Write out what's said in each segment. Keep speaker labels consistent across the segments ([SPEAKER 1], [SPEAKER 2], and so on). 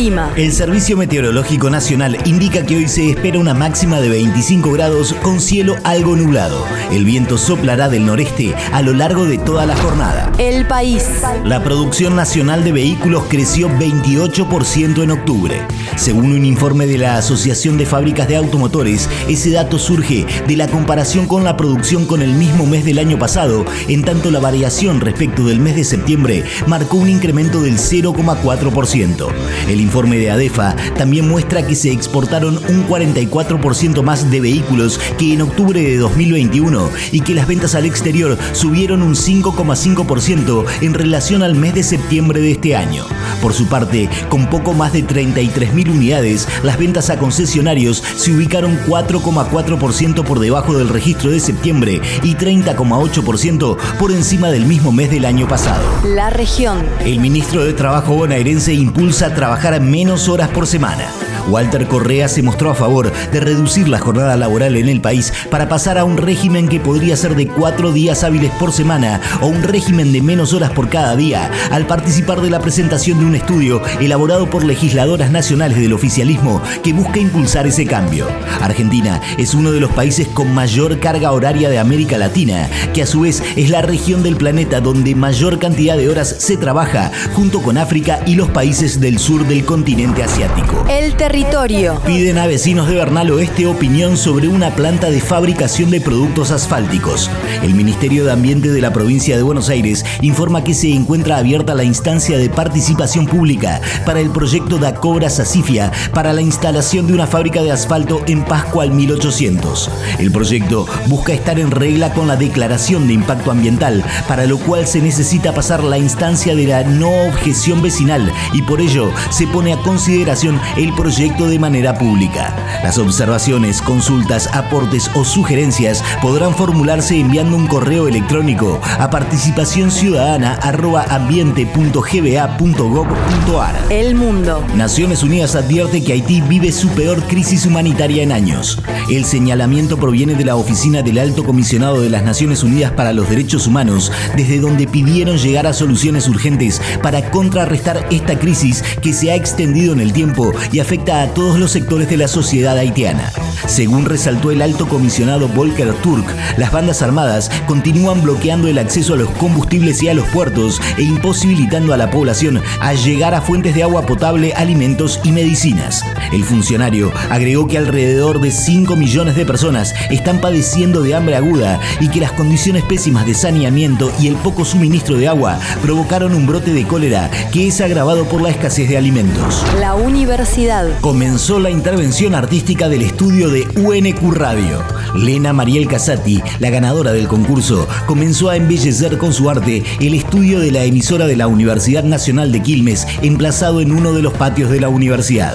[SPEAKER 1] El clima.
[SPEAKER 2] El Servicio Meteorológico Nacional indica que hoy se espera una máxima de 25 grados con cielo algo nublado. El viento soplará del noreste a lo largo de toda la jornada.
[SPEAKER 1] El país.
[SPEAKER 2] La producción nacional de vehículos creció 28% en octubre. Según un informe de la Asociación de Fábricas de Automotores, ese dato surge de la comparación con la producción con el mismo mes del año pasado, en tanto la variación respecto del mes de septiembre marcó un incremento del 0,4%. El informe de ADEFA también muestra que se exportaron un 44% más de vehículos que en octubre de 2021 y que las ventas al exterior subieron un 5,5% en relación al mes de septiembre de este año. Por su parte, con poco más de 33.000 unidades, las ventas a concesionarios se ubicaron 4,4% por debajo del registro de septiembre y 30,8% por encima del mismo mes del año pasado.
[SPEAKER 1] La región.
[SPEAKER 2] El ministro de Trabajo bonaerense impulsa trabajar menos horas por semana. Walter Correa se mostró a favor de reducir la jornada laboral en el país para pasar a un régimen que podría ser de cuatro días hábiles por semana o un régimen de menos horas por cada día, al participar de la presentación de un estudio elaborado por legisladoras nacionales del oficialismo que busca impulsar ese cambio. Argentina es uno de los países con mayor carga horaria de América Latina, que a su vez es la región del planeta donde mayor cantidad de horas se trabaja, junto con África y los países del sur del continente asiático.
[SPEAKER 1] El territorio.
[SPEAKER 2] Piden a vecinos de Bernal Oeste opinión sobre una planta de fabricación de productos asfálticos. El Ministerio de Ambiente de la provincia de Buenos Aires informa que se encuentra abierta la instancia de participación pública para el proyecto da Cobra Sacifia para la instalación de una fábrica de asfalto en Pascual 1800. El proyecto busca estar en regla con la declaración de impacto ambiental, para lo cual se necesita pasar la instancia de la no objeción vecinal y por ello se pone a consideración el proyecto de manera pública. Las observaciones, consultas, aportes o sugerencias podrán formularse enviando un correo electrónico a participacionciudadana.ambiente.gba.gov.ar.
[SPEAKER 1] El mundo.
[SPEAKER 2] Naciones Unidas advierte que Haití vive su peor crisis humanitaria en años. El señalamiento proviene de la Oficina del Alto Comisionado de las Naciones Unidas para los Derechos Humanos, desde donde pidieron llegar a soluciones urgentes para contrarrestar esta crisis que se ha extendido en el tiempo y afecta a todos los sectores de la sociedad haitiana. Según resaltó el alto comisionado Volker Turk, las bandas armadas continúan bloqueando el acceso a los combustibles y a los puertos e imposibilitando a la población a llegar a fuentes de agua potable, alimentos y medicinas. El funcionario agregó que alrededor de 5 millones de personas están padeciendo de hambre aguda y que las condiciones pésimas de saneamiento y el poco suministro de agua provocaron un brote de cólera que es agravado por la escasez de alimentos.
[SPEAKER 1] La universidad.
[SPEAKER 2] Comenzó la intervención artística del estudio de UNQ Radio. Lena Mariel Casati, la ganadora del concurso, comenzó a embellecer con su arte el estudio de la emisora de la Universidad Nacional de Quilmes, emplazado en uno de los patios de la universidad.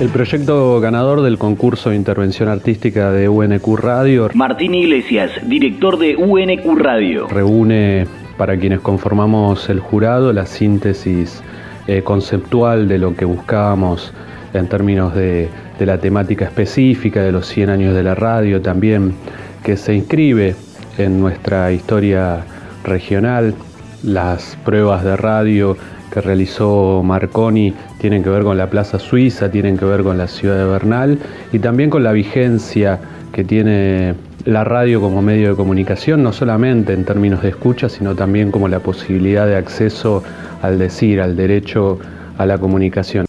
[SPEAKER 3] El proyecto ganador del concurso de intervención artística de UNQ Radio
[SPEAKER 4] Martín Iglesias, director de UNQ Radio.
[SPEAKER 3] reúne para quienes conformamos el jurado la síntesis eh, conceptual de lo que buscábamos en términos de, de la temática específica de los 100 años de la radio también, que se inscribe en nuestra historia regional. Las pruebas de radio que realizó Marconi tienen que ver con la Plaza Suiza, tienen que ver con la ciudad de Bernal y también con la vigencia que tiene la radio como medio de comunicación, no solamente en términos de escucha, sino también como la posibilidad de acceso al decir, al derecho a la comunicación.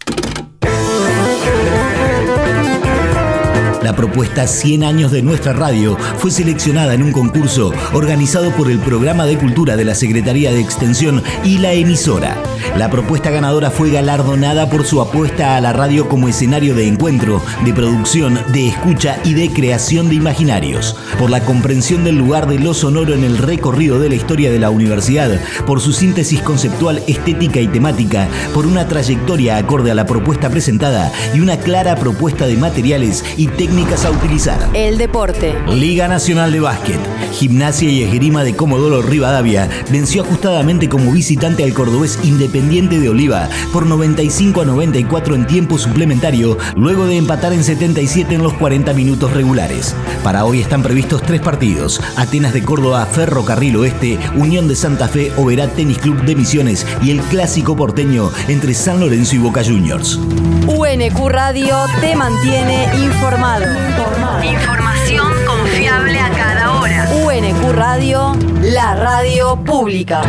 [SPEAKER 2] La propuesta 100 años de nuestra radio fue seleccionada en un concurso organizado por el Programa de Cultura de la Secretaría de Extensión y la emisora. La propuesta ganadora fue galardonada por su apuesta a la radio como escenario de encuentro, de producción, de escucha y de creación de imaginarios, por la comprensión del lugar de lo sonoro en el recorrido de la historia de la universidad, por su síntesis conceptual, estética y temática, por una trayectoria acorde a la propuesta presentada y una clara propuesta de materiales y técnicas a utilizar.
[SPEAKER 1] El deporte.
[SPEAKER 2] Liga Nacional de Básquet. Gimnasia y Esgrima de Comodoro Rivadavia venció ajustadamente como visitante al cordobés Independiente de Oliva por 95 a 94 en tiempo suplementario, luego de empatar en 77 en los 40 minutos regulares. Para hoy están previstos tres partidos: Atenas de Córdoba, Ferrocarril Oeste, Unión de Santa Fe, Oberá Tenis Club de Misiones y el clásico porteño entre San Lorenzo y Boca Juniors.
[SPEAKER 1] UNQ Radio te mantiene informado.
[SPEAKER 5] Información confiable a cada hora.
[SPEAKER 1] UNQ Radio, la radio pública.